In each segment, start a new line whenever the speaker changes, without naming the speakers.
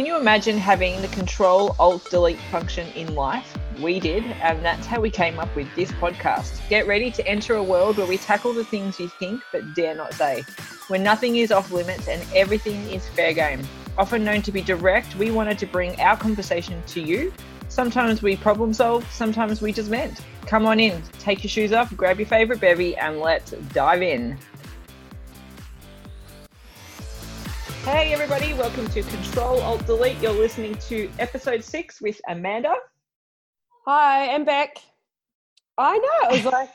Can you imagine having the control alt delete function in life? We did, and that's how we came up with this podcast. Get ready to enter a world where we tackle the things you think but dare not say, where nothing is off limits and everything is fair game. Often known to be direct, we wanted to bring our conversation to you. Sometimes we problem solve, sometimes we just vent. Come on in, take your shoes off, grab your favorite bevy, and let's dive in. Hey everybody, welcome to Control Alt Delete. You're listening to episode six with Amanda.
Hi, I'm back. I know. It was like,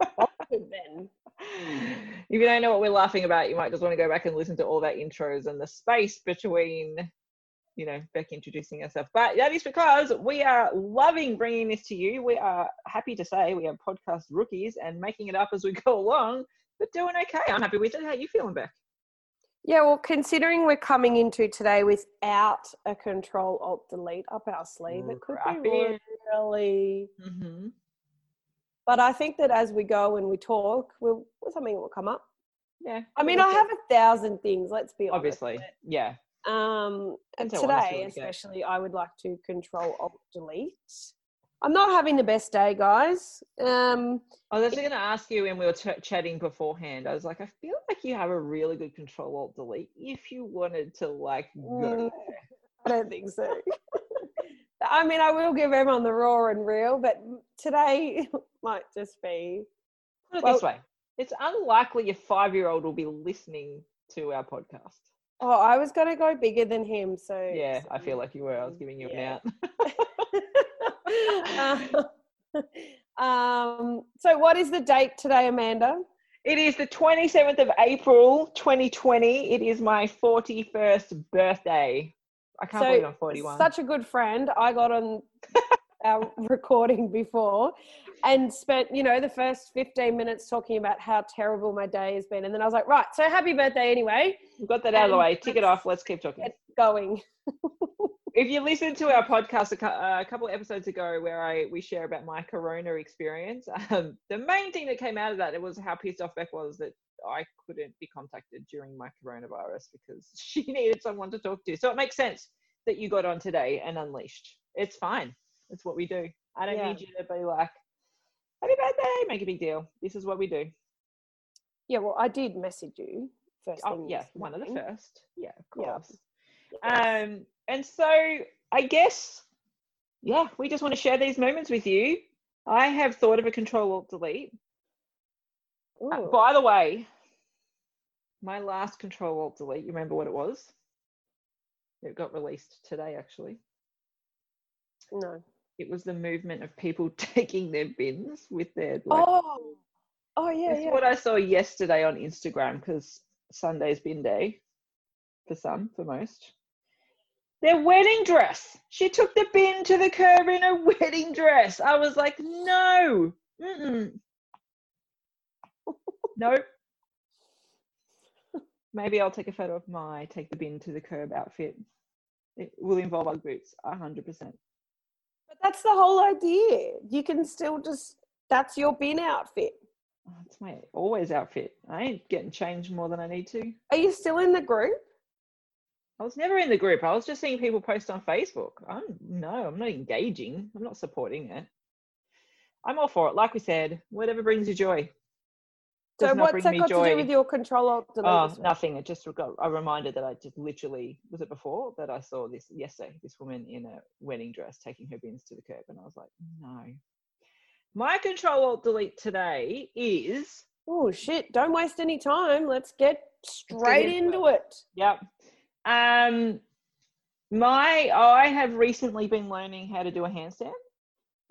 then.
If you don't know what we're laughing about, you might just want to go back and listen to all that intros and the space between, you know, Beck introducing herself. But that is because we are loving bringing this to you. We are happy to say we are podcast rookies and making it up as we go along, but doing okay. I'm happy with it. How you feeling, Beck?
Yeah, well, considering we're coming into today without a control alt delete up our sleeve, it could
Crappy.
be really.
Mm-hmm.
But I think that as we go and we talk, we'll something will come up.
Yeah.
I mean, I have a thousand things. Let's be honest.
obviously, yeah.
Um, and
Depends how honest you
today, especially, I would like to control alt delete. I'm not having the best day, guys. Um,
I was actually going to ask you when we were ch- chatting beforehand. I was like, I feel like you have a really good Control Alt Delete. If you wanted to like go
Mm, I don't think so. I mean, I will give everyone the raw and real, but today might just be.
Put it
Well-
this way: it's unlikely a five-year-old will be listening to our podcast.
Oh, I was going to go bigger than him, so.
Yeah, I feel like you were. I was giving you
Yeah.
an out.
um, so, what is the date today, Amanda?
It is the 27th of April, 2020. It is my 41st birthday. I can't
So,
believe I'm 41.
Such a good friend. I got on our recording before and spent, you know, the first 15 minutes talking about how terrible my day has been. And then I was like, right, so happy birthday anyway.
We've got that out of the way. Tick it off. Let's keep talking.
Get going.
if you listened to our podcast a, uh, a couple of episodes ago where I we share about my corona experience, um, the main thing that came out of that it was how pissed off Beck was that I couldn't be contacted during my coronavirus because she needed someone to talk to. So it makes sense that you got on today and unleashed. It's fine. It's what we do. I don't
Yeah.
need you to be like, happy birthday, make a big deal. This is what we do.
Yeah, well, I did message you first
Oh, yeah, one of the first. Yeah, of
Yeah.
course. Um, and so I guess, yeah, we just want to share these moments with you. I have thought of a control alt delete. Uh, by the way, my last control alt delete, you remember what it was? It got released today, actually.
no.
It was the movement of people taking their bins with their like.
oh, oh yeah,
That's
yeah.
what I saw yesterday on Instagram because Sunday's bin day for some, for most. Their wedding dress. She took the bin to the curb in a wedding dress. I was like, no. Mm-mm. nope. Maybe I'll take a photo of my take the bin to the curb outfit. It will involve Ugg boots, a hundred percent.
But that's the whole idea. You can still just that's your bin outfit.
Oh, that's my always outfit. I ain't getting changed more than I need to.
Are you still in the group?
I was never in the group. I was just seeing people post on Facebook. I'm no, I'm not engaging. I'm not supporting it. I'm all for it. Like we said, whatever brings you joy.
So
Does
what's that got to do with your control alt delete?
Oh, nothing. It just got a reminder that I just literally was it before that I saw this yesterday. This woman in a wedding dress taking her bins to the curb, and I was like, no. My control alt delete today is
Oh shit! Don't waste any time. Let's get straight
into
into it.
Yep. Um, my I have recently been learning how to do a handstand,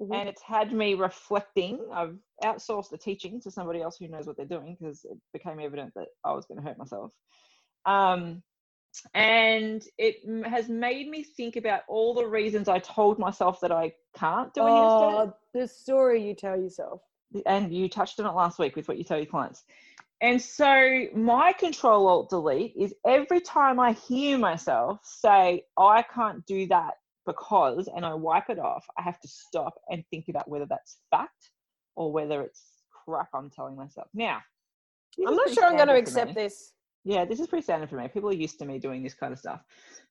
Mhm.
and it's had me reflecting. I've outsourced the teaching to somebody else who knows what they're doing because it became evident that I was going to hurt myself. Um, and it has made me think about all the reasons I told myself that I can't do a handstand
Oh, the story you tell yourself.
and you touched on it last week with what you tell your clients. And so my control alt delete is every time I hear myself say, I can't do that because, and I wipe it off, I have to stop and think about whether that's fact or whether it's crap I'm telling myself. Now,
I'm not sure I'm going to accept
me.
this.
Yeah, this is pretty standard for me. People are used to me doing this kind of stuff.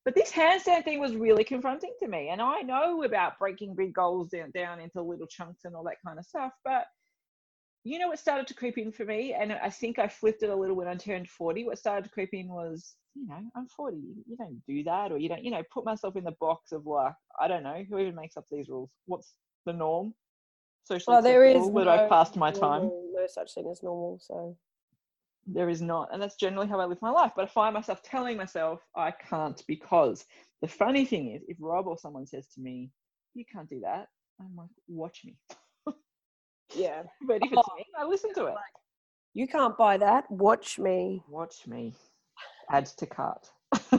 But this handstand thing was really confronting to me. And I know about breaking big goals down, down into little chunks and all that kind of stuff. But you know what started to creep in for me? And I think I flipped it a little when I turned 40. What started to creep in was, you know, I'm 40. You don't do that. Or you don't, you know, put myself in the box of like, I don't know, who even makes up these rules? What's the norm? Socially
Well, there is
acceptable?
no,
Would I passed my time?
no such thing as normal. So
there is not and that's generally how i live my life but i find myself telling myself i can't because the funny thing is if rob or someone says to me you can't do that i'm like watch me
yeah,
but if it's me i listen to it
you can't buy that. Watch me.
watch me add to cart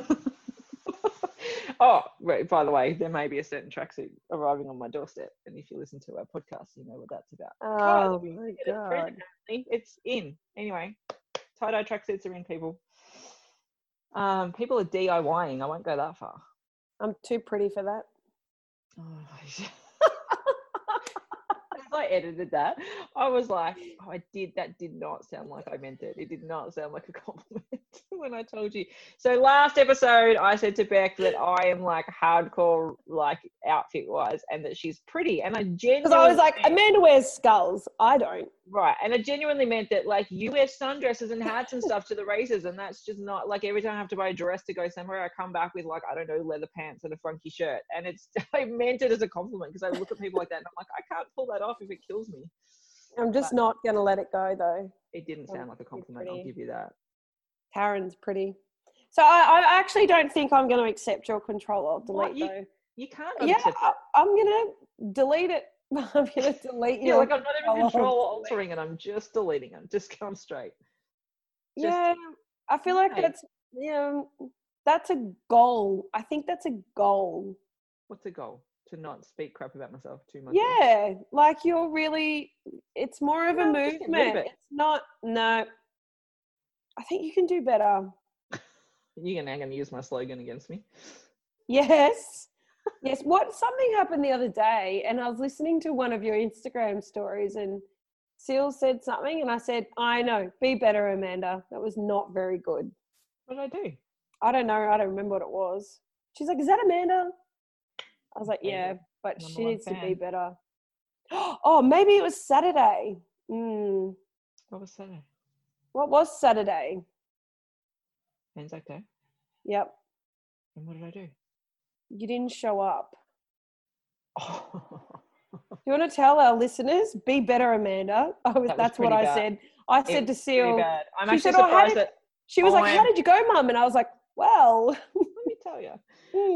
oh right by the way there may be a certain tracksuit arriving on my doorstep and if you listen to our podcast you know what that's about
Oh
we
my
get it
god.
It's in. Anyway, tie dye tracksuits are in, people. Um, people are DIYing. I won't go that far.
I'm too pretty for that.
Oh, As I edited that, I was like, oh, I did. That did not sound like I meant it. It did not sound like a compliment when I told you. So last episode, I said to Beck that I am like hardcore, like outfit wise, and that she's pretty. And I genuinely
Because I was like, Amanda wears skulls. I don't.
Right. And it genuinely meant that like you wear sundresses and hats and stuff to the races. And that's just not like every time I have to buy a dress to go somewhere, I come back with like, I don't know, leather pants and a funky shirt. And it's, I meant it as a compliment because I look at people like that and I'm like, I can't pull that off if it kills me.
I'm just not gonna let it go though.
It didn't sound um, like a compliment. I'll give you that.
Karen's pretty. So I, I actually don't think I'm gonna accept your control
What?
delete
You-
though.
You can't.
Yeah, I, I'm gonna delete it. I'm gonna delete
Yeah,
your
like I'm not even
control
control altering it. I'm just deleting it. Just come straight. Just-
yeah, I feel like that's yeah, that's a goal. I think that's a goal.
What's a goal? To not speak crap about myself too much.
Yeah, like you're really. It's more of a
No, just get rid of
movement.
it.
It's not. No, I think you can do better.
You're now going to use my slogan against me.
Yes. Yes. What something happened the other day, and I was listening to one of your Instagram stories, and Seal said something, and I said, I know, be better, Amanda. That was not very good.
What did I do?
I don't know. I don't remember what it was. She's like, Is that Amanda? I was like, Yeah, but
number
she needs to be better. Oh, maybe it was Saturday. Mm.
What was Saturday?
What was Saturday?
Anzac Day.
Yep.
And what did I do?
You didn't show up.
Oh,
Do you want to tell our listeners, be better, Amanda? Oh,
was
that's what I
bad.
said. I
It
said to Seal.
I'm
she
actually
said, "Oh,
surprised
did-
that.
she was like, How did you go, mum? And I was like, Well,
Let me tell you,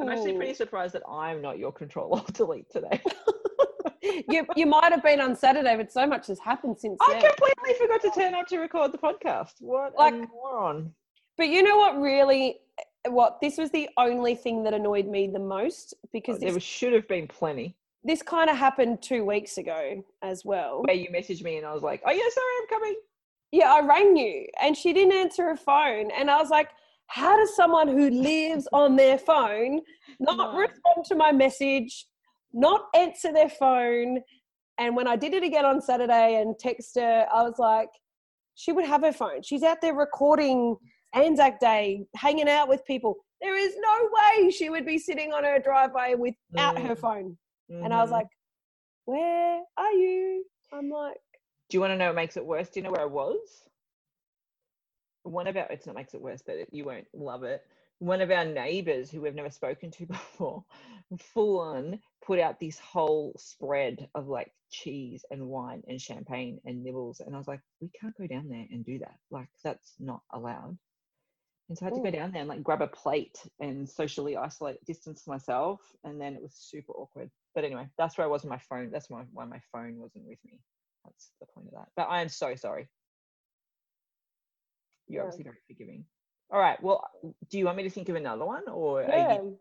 I'm actually
hmm."
pretty surprised that I'm not your control alt delete today.
you, you might have been on Saturday, but so much has happened since
I
then.
completely forgot to turn up to record the podcast. What
Like-
a moron!
But you know what really what this was the only thing that annoyed me the most because oh,
There
this,
was, should have been plenty.
this kind of happened two weeks ago as well.
Where you messaged me and I was like, "Oh yeah, sorry, I'm coming."
Yeah, I rang you and she didn't answer her phone. And I was like, how does someone who lives on their phone not
No.
respond to my message, not answer their phone? And when I did it again on Saturday and text her, I was like, she would have her phone. She's out there recording Anzac Day, hanging out with people. There is no way she would be sitting on her driveway without her
Mm.
phone. And I was
Mhm.
like, where are you? I'm like,
Do you want to know what makes it worse? Do you know where I was? One of our, it's not makes it worse, but you won't love it. One of our neighbors who we've never spoken to before, full on put out this whole spread of like cheese and wine and champagne and nibbles. And I was like, we can't go down there and do that. Like, that's not allowed. And so I had to go down there and like grab a plate and socially isolate, distance myself. And then it was super awkward. But anyway, that's where I was on my phone. That's why, why my phone wasn't with me. That's the point of that. But I am so sorry. You're
Yeah.
obviously very forgiving. All right. Well, do you want me to think of another one, or
yeah.
you,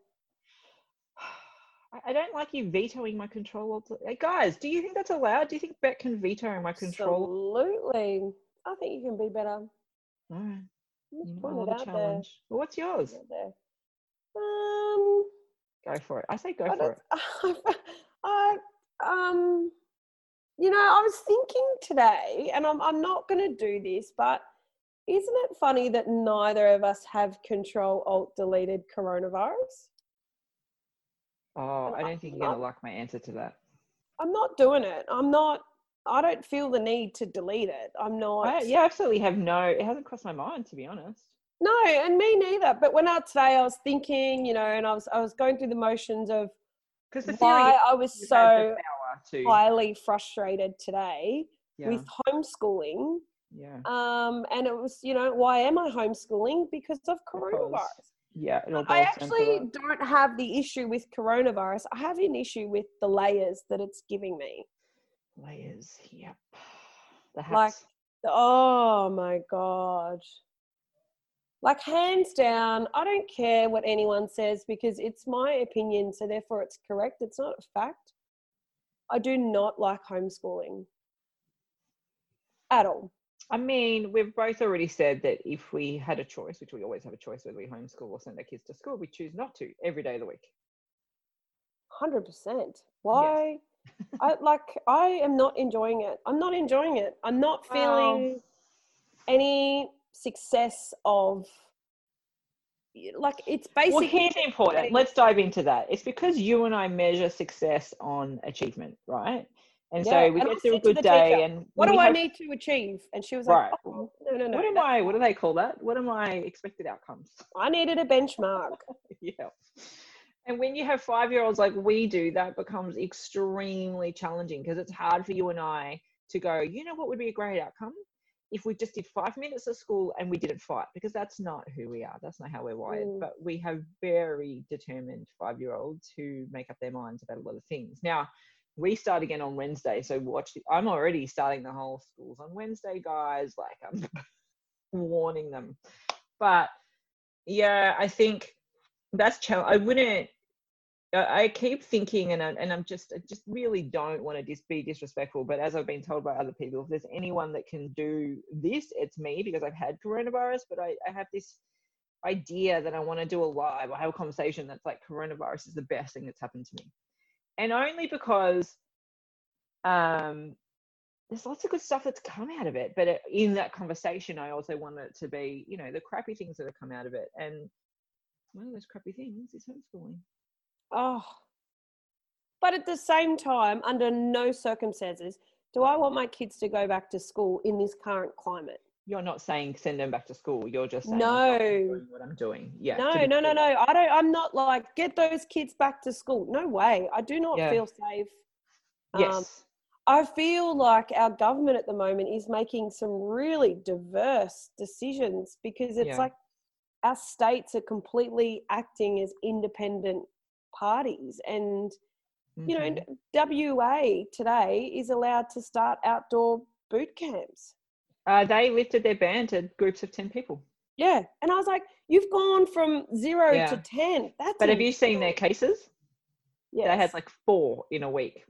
I- I don't like you vetoing my control. Hey, uh, guys, do you think that's allowed? Do you think Beck can veto my control?
Absolutely. I think you can be better.
All right. You know, I
put
love a
out there.
Well, what's yours?
Um,
Go for it. I say go
I,
for it.
I, um, you know, I was thinking today, and I'm I'm not going to do this, but isn't it funny that neither of us have control alt deleted coronavirus?
Oh, I don't think you're gonna like my answer to that.
I'm not doing it. I'm not. I don't feel the need to delete it. I'm not.
I, yeah, absolutely have no. It hasn't crossed my mind to be honest.
No, and me neither. But when out today, I was thinking, you know, and I was I was going through the motions of
Because the
why I was
is you have the
so
to.
highly frustrated today
Yeah,
with homeschooling.
yeah,
Um, and it was, you know, why am I homeschooling? Because of
Because
coronavirus.
yeah.
I
boils down to
actually don't have the issue with coronavirus. I have an issue with the layers that it's giving me.
Layers. Yep. The hats.
Like, Oh my god. Like hands down, I don't care what anyone says because it's my opinion, so therefore it's correct. It's not a fact. I do not like homeschooling at all.
I mean, we've both already said that if we had a choice, which we always have a choice whether we homeschool or send our kids to school, we choose not to every day of the week.
Hundred percent. Why? I like. I am not enjoying it. I'm not enjoying it. I'm not feeling any success of. Like it's basically Well,
here's important. Let's dive into that. It's because you and I measure success on achievement, right? And
Yeah,
so we
and
get through a good day,
teacher,
and
what do I
have-
need to achieve? And she was
Right.
like, oh, no, no, no.
What am I? What do they call that? What are my expected outcomes?
I needed a benchmark.
yeah. And when you have five year olds like we do, that becomes extremely challenging because it's hard for you and I to go, you know what would be a great outcome? If we just did five minutes of school and we didn't fight, because that's not who we are. That's not how we're wired.
Mm.
But we have very determined five year olds who make up their minds about a lot of things. Now, we start again on Wednesday. So watch, the, I'm already starting the whole schools on Wednesday, guys. Like I'm warning them. But yeah, I think that's challenge. I wouldn't. I I keep thinking, and I, and I'm just, I just really don't want to dis- be disrespectful. But as I've been told by other people, if there's anyone that can do this, it's me because I've had coronavirus. But I, I have this idea that I want to do a live or have a conversation that's like coronavirus is the best thing that's happened to me, and only because um, there's lots of good stuff that's come out of it. But in that conversation, I also want it to be, you know, the crappy things that have come out of it, and one of those crappy things is homeschooling.
Oh. But at the same time, under no circumstances do I want my kids to go back to school in this current climate.
You're not saying send them back to school. You're just saying I'm
No.
doing what I'm doing. Yeah.
no, no, no, no. I don't I'm not like get those kids back to school. No way. I do not
Yeah.
feel safe. Um,
Yes.
I feel like our government at the moment is making some really diverse decisions because it's
Yeah.
like our states are completely acting as independent parties. And, you know,
Mhm.
WA today is allowed to start outdoor boot camps.
uh, they lifted their ban to groups of ten people.
Yeah. And I was like, you've gone from zero
Yeah.
to 10. That's
But have you seen their cases?
yeah
They had like four in a week.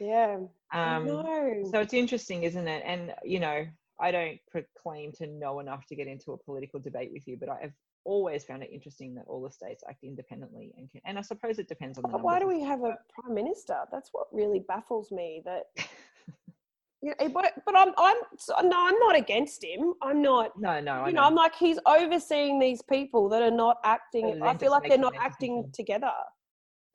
yeah.
Um,
no.
So it's interesting, isn't it? And you know, I don't proclaim to know enough to get into a political debate with you, but I've always found it interesting that all the states act independently, and can, and I suppose it depends on the.
But why do we have a prime minister? That's what really baffles me. That you know, but but I'm I'm so- no, I'm not against him. I'm not.
No, no, I
You
know.
know, I'm like he's overseeing these people that are not acting. I feel like they're not acting
decision.
together.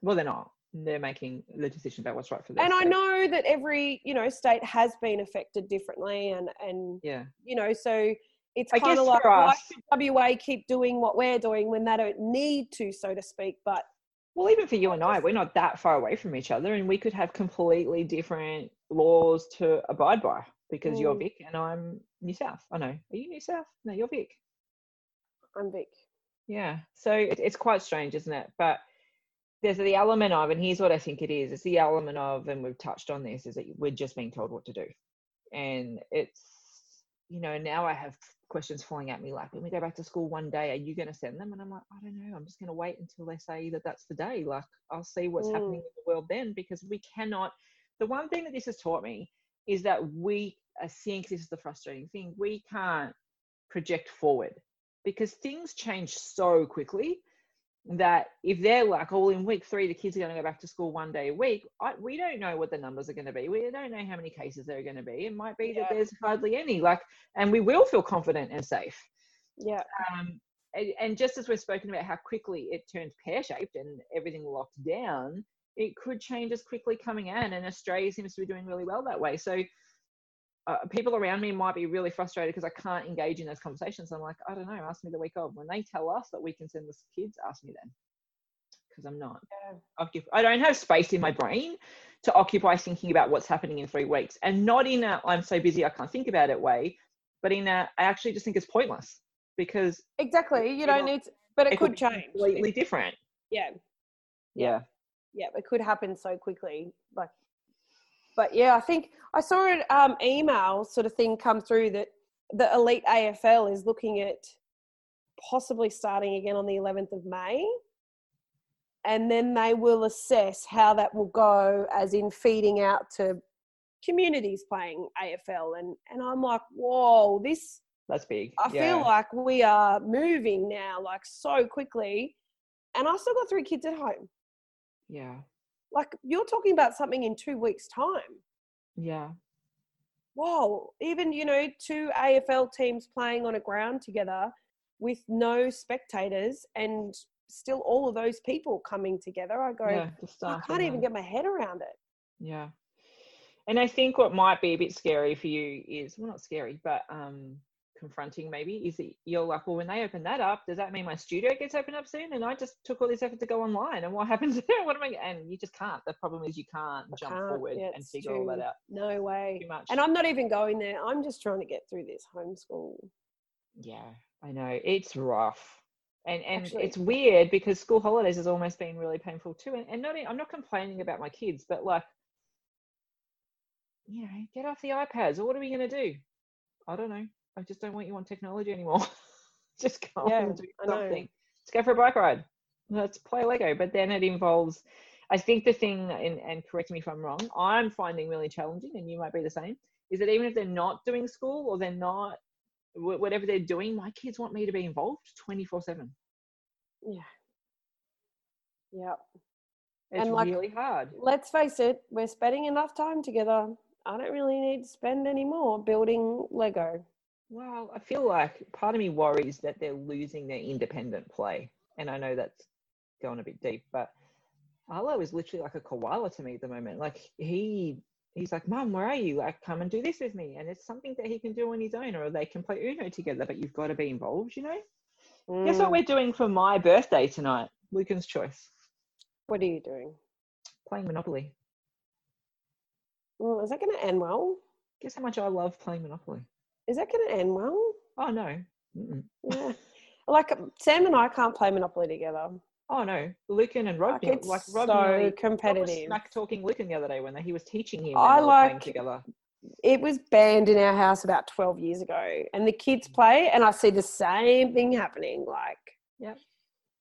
well, they're not. They're making the decision about what's right for them.
And I know that every you know state has been affected differently, and and
Yeah.
you know so. It's
I
kind of like why should WA keep doing what we're doing when they don't need to, so to speak. But
Well, even for you and I, we're not that far away from each other, and we could have completely different laws to abide by because you're
Mm.
Vic and I'm New South. I know. Are you New South? No, you're Vic.
I'm Vic.
Yeah. So it, it's quite strange, isn't it? But there's the element of, and here's what I think it is: it's the element of, and we've touched on this, is that we're just being told what to do, and it's you know now I have questions falling at me like, when we go back to school one day, are you going to send them? And I'm like, I don't know. I'm just going to wait until they say that that's the day. Like I'll see what's
Mm.
happening in the world then, because we cannot. The one thing that this has taught me is that we, I think this is the frustrating thing, we can't project forward because things change so quickly that if they're like, oh, in week three, the kids are going to go back to school one day a week, I, we don't know what the numbers are going to be. We don't know how many cases there are going to be. It might be
Yeah.
that there's hardly any, like, and we will feel confident and safe.
Yeah.
Um, and, and just as we've spoken about how quickly it turned pear shaped and everything locked down, it could change as quickly coming in. And Australia seems to be doing really well that way. So uh, people around me might be really frustrated because I can't engage in those conversations. I'm like, I don't know, ask me the week of. When they tell us that we can send the kids, ask me then. Because I'm not.
Yeah.
I don't have space in my brain to occupy thinking about what's happening in three weeks. And not in a I'm so busy I can't think about it way, but in a I actually just think it's pointless because
Exactly. You don't need to, but it,
it
could
be
change.
completely different.
Yeah.
Yeah.
yeah, it could happen so quickly. Like, but yeah, I think I saw an um, email sort of thing come through that the elite AFL is looking at possibly starting again on the 11th of May, and then they will assess how that will go, as in feeding out to communities playing AFL, and and I'm like, whoa, this
That's big.
I
yeah.
feel like we are moving now, like so quickly, and I still got three kids at home
Yeah.
Like you're talking about something in two weeks time
Yeah.
Wow. even you know two afl teams playing on a ground together with no spectators and still all of those people coming together i go
Yeah.
i can't even get my head around it
Yeah. And I think what might be a bit scary for you is well not scary, but um confronting maybe is that you're like, well, when they open that up, does that mean my studio gets opened up soon? And I just took all this effort to go online, and what happens there? What am I? And you just can't. The problem is you can't
I
jump
can't,
forward
yeah,
and figure all that out
no way
too much.
and i'm not even going there i'm just trying to get through this homeschool
yeah, I know it's rough, and and
Actually-
it's weird because school holidays has almost been really painful too. And, and not, i'm not complaining about my kids, but like, you know, get off the iPads. Or what are we gonna do? I don't know. I just don't want you on technology anymore. just go
Yeah,
and do something. Let's go for a bike ride. Let's play Lego. But then it involves. I think the thing, and, and correct me if I'm wrong, I'm finding really challenging, and you might be the same, is that even if they're not doing school or they're not whatever they're doing, my kids want me to be involved 24 7.
yeah yeah
It's
And, like,
really hard.
let's face it we're spending enough time together i don't really need to spend any more building lego
Well, I feel like part of me worries that they're losing their independent play. And I know that's going a bit deep, but Arlo is literally like a koala to me at the moment. Like he he's like, Mom, where are you? Like, come and do this with me. And it's something that he can do on his own, or they can play Uno together, but you've got to be involved, you know? Guess what
Mm,
we're doing for my birthday tonight? Lucan's choice.
what are you doing
Playing Monopoly.
Mm, is that going to end well?
Guess how much I love playing Monopoly.
Is that going to end well?
Oh no.
Yeah. like um, Sam and I can't play Monopoly together.
Oh no. Lucan and Rob,
Like, it's
like Rob
so
Rob was
competitive.
smack talking Lucan the other day when he was teaching him.
I
and they playing
like-
together.
It was banned in our house about 12 years ago, and the kids play, and I see the same thing happening. Like,
It's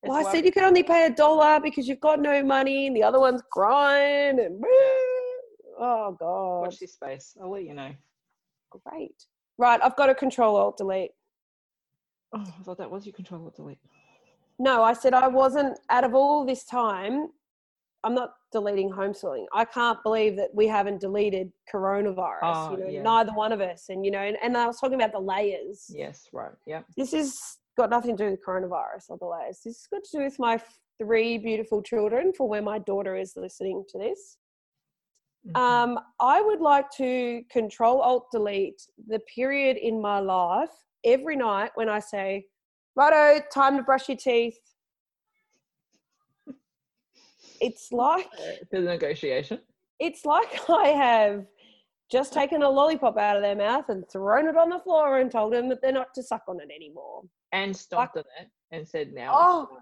well, I said you can only pay a dollar because you've got no money, and the other one's crying, and oh god,
watch this space. I'll let you know.
great. Right, I've got a control alt delete.
Oh, I thought that was your control alt delete.
No, I said I wasn't. Out of all this time, I'm not deleting homeschooling. I can't believe that we haven't deleted coronavirus.
Oh,
you know,
yeah.
neither one of us. And you know, and, and I was talking about the layers.
Yes, right. Yeah.
This has got nothing to do with coronavirus or the layers. This has got to do with my three beautiful children. For where my daughter is listening to this,
Mhm.
um, I would like to control alt delete the period in my life every night when I say, "Righto, time to brush your teeth." It's like
Uh, for the negotiation.
it's like I have just taken a lollipop out of their mouth and thrown it on the floor and told them that they're not to suck on it anymore.
And stomped on it and said, now
Oh,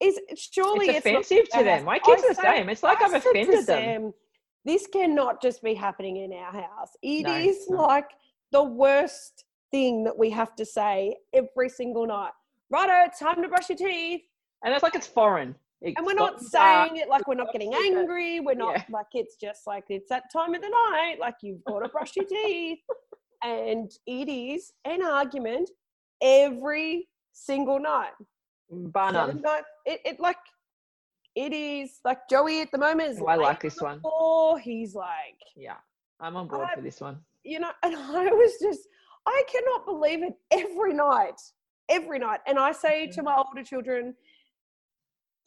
it's
surely
It's
it's, not
offensive to them. My kids
I
are the same. It's like I've offended them.
This cannot just be happening in our house. It
No,
is
it's
like the worst thing that we have to say every single night. Righto, it's time to brush your teeth.
And it's like it's foreign. It
And we're not saying it like we're not getting angry. We're not
Yeah.
like it's just like it's that time of the night. Like you've got to brush your teeth. And it is an argument every single night.
Bar none.
It, it like it is like Joey at the moment is
Oh, I like this
on
one.
floor. He's like,
Yeah, I'm on board
I-
for this one.
you know, and I was just, I cannot believe it every night, every night. And I say to my older children,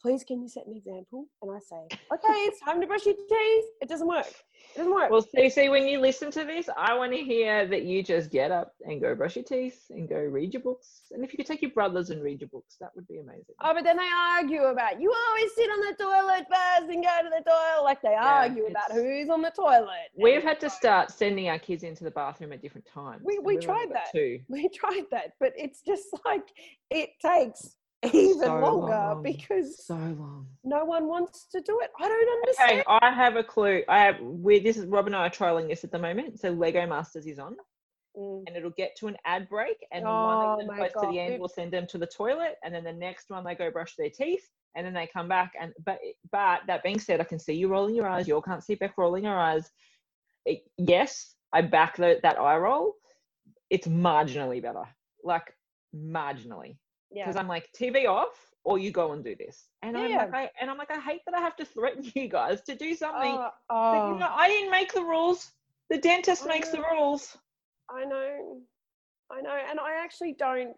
please can you set an example? And I say, okay, it's time to brush your teeth. It doesn't work. It doesn't work.
Well, see, see, when you listen to this, I want to hear that you just get up and go brush your teeth and go read your books. And if you could take your brothers and read your books, that would be amazing.
Oh, but then they argue about you always sit on the toilet first and go to the toilet. Like they argue about who's on the toilet.
We've had to start sending our kids into the bathroom at different times.
We- we tried that.
Too.
We tried that, but it's just like it takes even
So
longer
long.
because
So long.
no one wants to do it. I don't understand.
Okay, I have a clue. I have. We this is Rob and I are trialing this at the moment. So Lego Masters is on,
Mm.
and it'll get to an ad break, and
Oh
one of them
my
close to the end will send them to the toilet, and then the next one they go brush their teeth, and then they come back. And but but that being said, I can see you rolling your eyes. You all can't see Beck rolling her eyes. It- yes, I back the, that eye roll. It's marginally better, like marginally,
Yeah.
because I'm like TV off, or you go and do this, and I'm
Yeah.
like, I, and I'm like, I hate that I have to threaten you guys to do something.
Oh,
you
oh,
know, I didn't make the rules. The dentist makes the
Oh.
rules.
I know. I know. And I actually don't.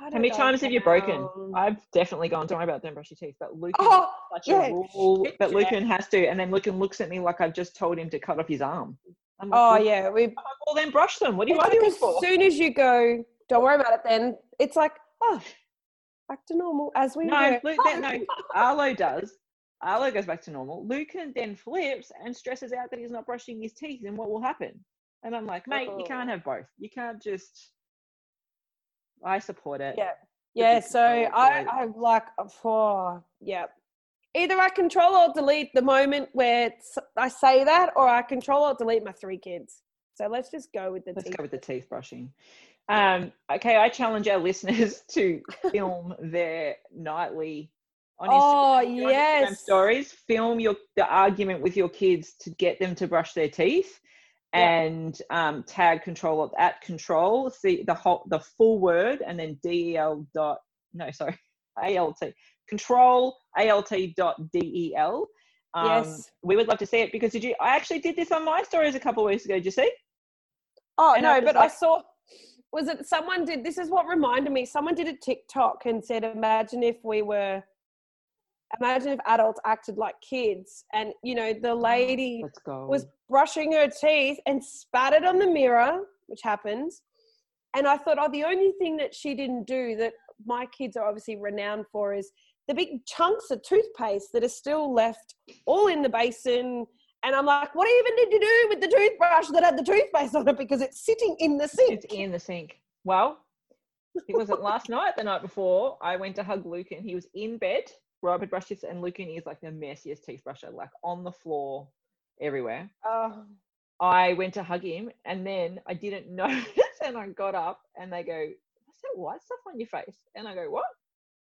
I
How
don't
many
know
times have you broken? I've definitely gone, don't worry about don't brush your teeth. But Lucan
Oh,
such
yeah.
a rule that
Yeah.
Lucan has to. And then Lucan looks at me like I've just told him to cut off his arm. I'm like,
oh
"Well,
yeah. We
I'm like, well, then brush them. What are you
like
arguing
as
for?
soon as you go, don't worry about it. Then it's like, oh, back to normal as we
No,
were.
Luke, that, no. Arlo does. Arlo goes back to normal. Lucan then flips and stresses out that he's not brushing his teeth. And what will happen? And I'm like, mate, you can't
Oh.
have both. You can't just. I support it.
Yeah. Yeah. So I,
like-
I'm like, oh, yeah. Either I control or delete the moment where I say that, or I control or delete my three kids. So let's just go with the
Let's
teeth.
go with the teeth brushing. Um, okay, I challenge our listeners to film their nightly on
Oh,
Instagram, your Instagram stories. Film your the argument with your kids to get them to brush their teeth,
Yeah.
and um, tag control of- at control. See the whole the full word, and then del dot no sorry alt control alt dot del. Um,
Yes.
we would love to see it because did you? I actually did this on my stories a couple of weeks ago. Did you see?
Oh
And
no,
was
but I saw. Was it someone did? This is what reminded me. Someone did a TikTok and said, "Imagine if we were, imagine if adults acted like kids." And you know, the
oh, lady
was brushing her teeth and spat it on the mirror, which happens. And I thought, oh, the only thing that she didn't do that my kids are obviously renowned for is the big chunks of toothpaste that are still left all in the basin. And I'm like, what even did you do with the toothbrush that had the toothpaste on it? Because it's sitting in the sink.
It's in the sink. Well, it wasn't last night, the night before. I went to hug Lucan. He was in bed. Rob had brushed his, and Lucan is like the messiest teeth brusher, like on the floor, everywhere.
Oh,
I went to hug him, and then I didn't notice, and I got up, and they go, "What's that white stuff on your face?" And I go, "What?"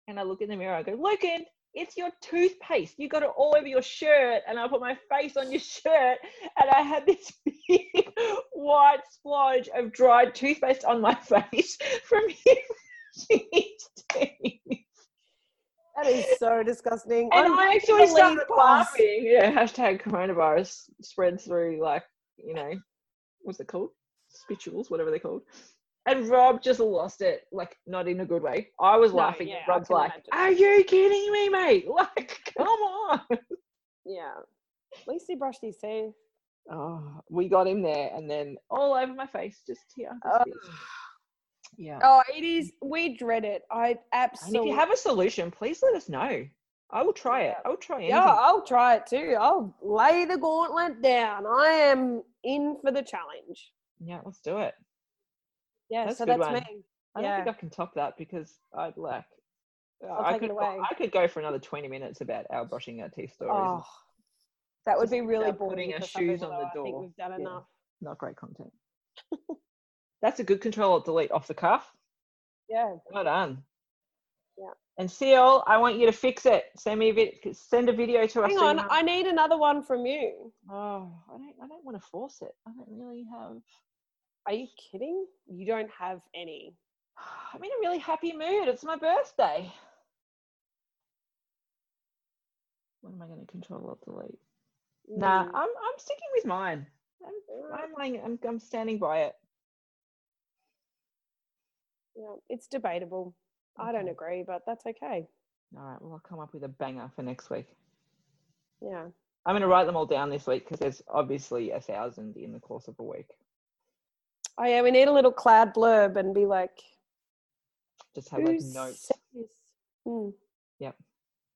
And I look in the mirror. I go, "Lucan, it's your toothpaste. You got it all over your shirt." And I put my face on your shirt, and I had this big white splodge of dried toothpaste on my face from him brushing his teeth.
that is so disgusting.
And
I'm
I actually started laughing. Yeah, hashtag coronavirus spreads through like, you know, what's it called? Spitules, whatever they're called. And Rob just lost it, like not in a good way. I was
No,
laughing.
yeah,
Rob's like,
imagine.
Are you kidding me, mate? Like, come on.
Yeah. At least he brushed his teeth.
Oh, we got him there and then all over my face, just here.
Oh.
Yeah.
Oh, it is. We dread it. I
and
absolutely.
if you have a solution, please let us know. I will try it. I will try anything.
Yeah, I'll try it too. I'll lay the gauntlet down. I am in for the challenge.
Yeah, let's do it.
Yeah,
That's
so that's
one.
me.
I
Yeah.
don't think I can top that because I'd like. uh,
I'll
I could. I could go for another twenty minutes about our brushing our teeth stories.
Oh, that would be really boring.
putting our shoes on the
though. I think we've done
Yeah.
enough.
Not great content. That's a good control delete off the cuff.
Yeah.
Well done.
Yeah.
And Seal, I want you to fix it. Send me a vid- send a video to us.
Hang on, I need another one from you.
Oh, I don't. I don't want to force it. I don't really have.
Are you kidding? You don't have any.
I'm in a really happy mood. It's my birthday. What am I going to control or delete?
Mm.
Nah, I'm I'm sticking with mine. I'm I'm, I'm I'm standing by it.
Yeah, it's debatable. Okay. I don't agree, but that's okay.
All right. Well, I'll come up with a banger for next week.
Yeah.
I'm going to write them all down this week because there's obviously a thousand in the course of a week.
Oh yeah, we need a little cloud blurb and be like,
Just have like
"Who
notes.
Mm.
Yep.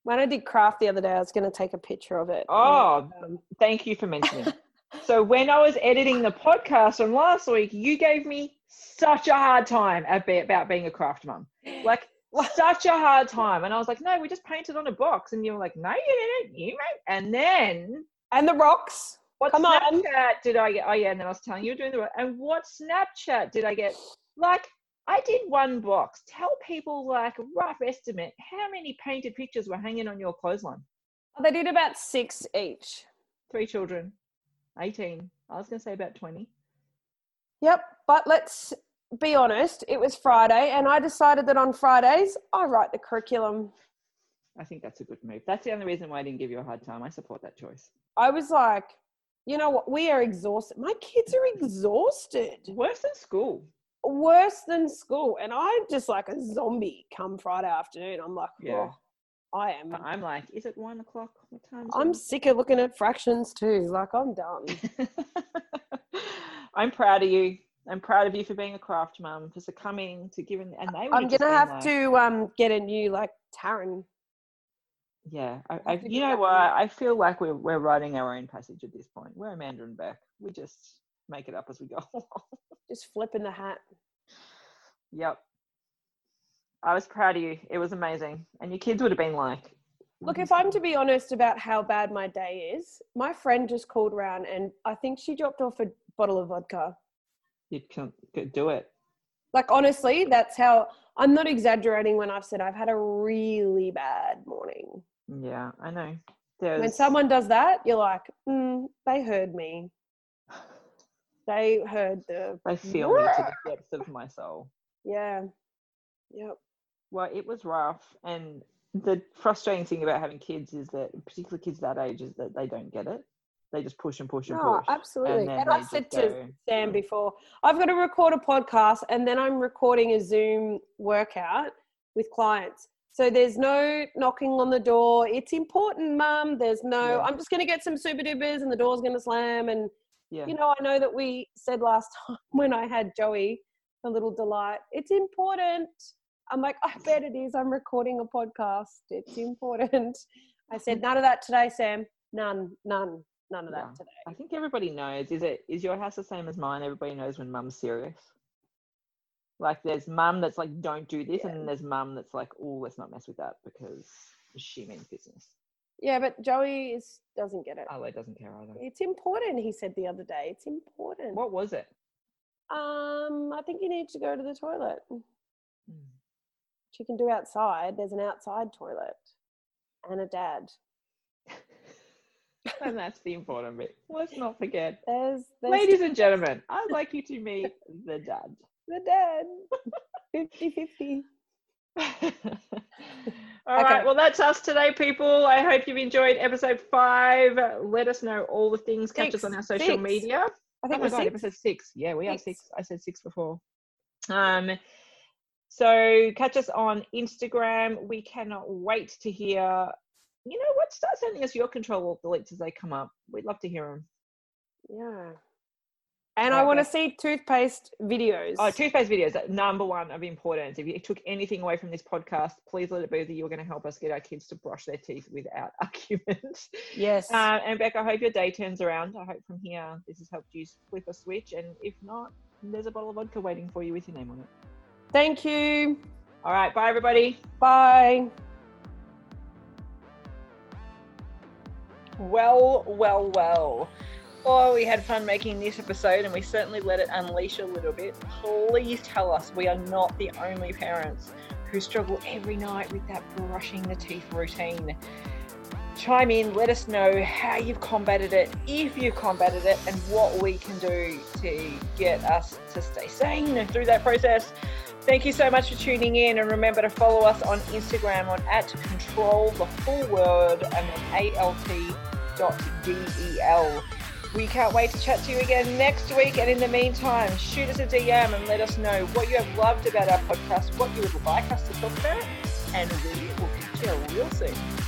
When I did craft the other day, I was going to take a picture of it. and,
Oh,
um,
thank you for mentioning. so when I was editing the podcast from last week, you gave me such a hard time about, about being a craft mum. Like such a hard time. And I was like, no, we just painted on a box. And you were like, no, you didn't. You made. And then
and the rocks.
What
Come on.
Snapchat did I get? Oh yeah, and then I was telling you doing the work. And what Snapchat did I get? Like I did one box. Tell people like rough estimate how many painted pictures were hanging on your clothesline.
They did about six each.
Three children, eighteen. I was gonna say about twenty.
Yep. But let's be honest, it was Friday, and I decided that on Fridays I write the curriculum.
I think that's a good move. That's the only reason why I didn't give you a hard time. I support that choice.
I was like, you know what? We are exhausted. My kids are exhausted.
Worse than school.
Worse than school. And I'm just like a zombie come Friday afternoon. I'm like,
Yeah.
oh, I am.
I'm like, is it one o'clock? What time? is
I'm
it?
sick of looking at fractions too. Like, I'm done.
I'm proud of you. I'm proud of you for being a craft mum, for succumbing to giving, and they.
I'm gonna have
like,
to um get a new like Taryn.
Yeah, I, I, you know what? I feel like we're we're writing our own passage at this point. We're Amanda and Beck. We just make it up as we go. along.
Just flipping the hat.
yep. I was proud of you. It was amazing, and your kids would have been like,
Look, if I'm to be honest about how bad my day is, my friend just called around and I think she dropped off a bottle of vodka.
you can do it.
Like honestly, that's how I'm not exaggerating when I've said I've had a really bad morning.
Yeah, I know. There's
When someone does that, you're like, mm, they heard me. They heard the
they feel me to the depths of my soul.
yeah, yep.
Well, it was rough, and the frustrating thing about having kids is that, particularly kids that age, is that they don't get it. They just push and push and
No,
push.
absolutely.
then
And I said to
go,
Sam before, I've got to record a podcast and then I'm recording a Zoom workout with clients. So there's no knocking on the door. It's important, mum. There's no,
Yeah.
I'm just going to get some super dupers and the door's going to slam. And,
Yeah.
you know, I know that we said last time when I had Joey, the little delight, it's important. I'm like, I bet it is. I'm recording a podcast. It's important. I said, none of that today, Sam. None, none, none of that today.
I think everybody knows. Is it is your house the same as mine? Everybody knows when mum's serious. Like there's mum that's like, don't do this, and then there's mum that's like, oh, let's not mess with that because she means business.
Yeah, but Joey is doesn't get it.
Ale doesn't care either.
It's important, he said the other day. It's important.
What was it?
Um, I think you need to go to the toilet.
Mm.
She can do outside. There's an outside toilet and a dad.
and that's the important bit. Let's not forget.
There's, there's
Ladies and gentlemen, I'd like you to meet the dad.
The dad. 50 50.
All right,
Okay.
well, that's us today, people. I hope you've enjoyed episode five. Let us know all the things. Catch us on our social
Six.
media.
I
Oh
think
my
we're six.
episode six. Yeah, we are
Six.
six. I said six before. Um, so catch us on Instagram. We cannot wait to hear. You know what? Start sending us your control alt deletes as they come up. We'd love to hear them.
Yeah. And I want to see toothpaste videos.
Oh, toothpaste videos, number one of importance. If you took anything away from this podcast, please let it be that you're going to help us get our kids to brush their teeth without argument.
yes.
Uh, and Beck, I hope your day turns around. I hope from here this has helped you flip a switch. And if not, there's a bottle of vodka waiting for you with your name on it.
Thank you.
All right, bye everybody.
Bye.
Well, well, well. Oh, we had fun making this episode and we certainly let it unleash a little bit. Please tell us we are not the only parents who struggle every night with that brushing the teeth routine. Chime in, let us know how you've combated it, if you've combated it, and what we can do to get us to stay sane through that process. Thank you so much for tuning in, and remember to follow us on Instagram on at control the full word and then alt.del. We can't wait to chat to you again next week. And in the meantime, shoot us a DM and let us know what you have loved about our podcast, what you would like us to talk about, and we will catch you real soon.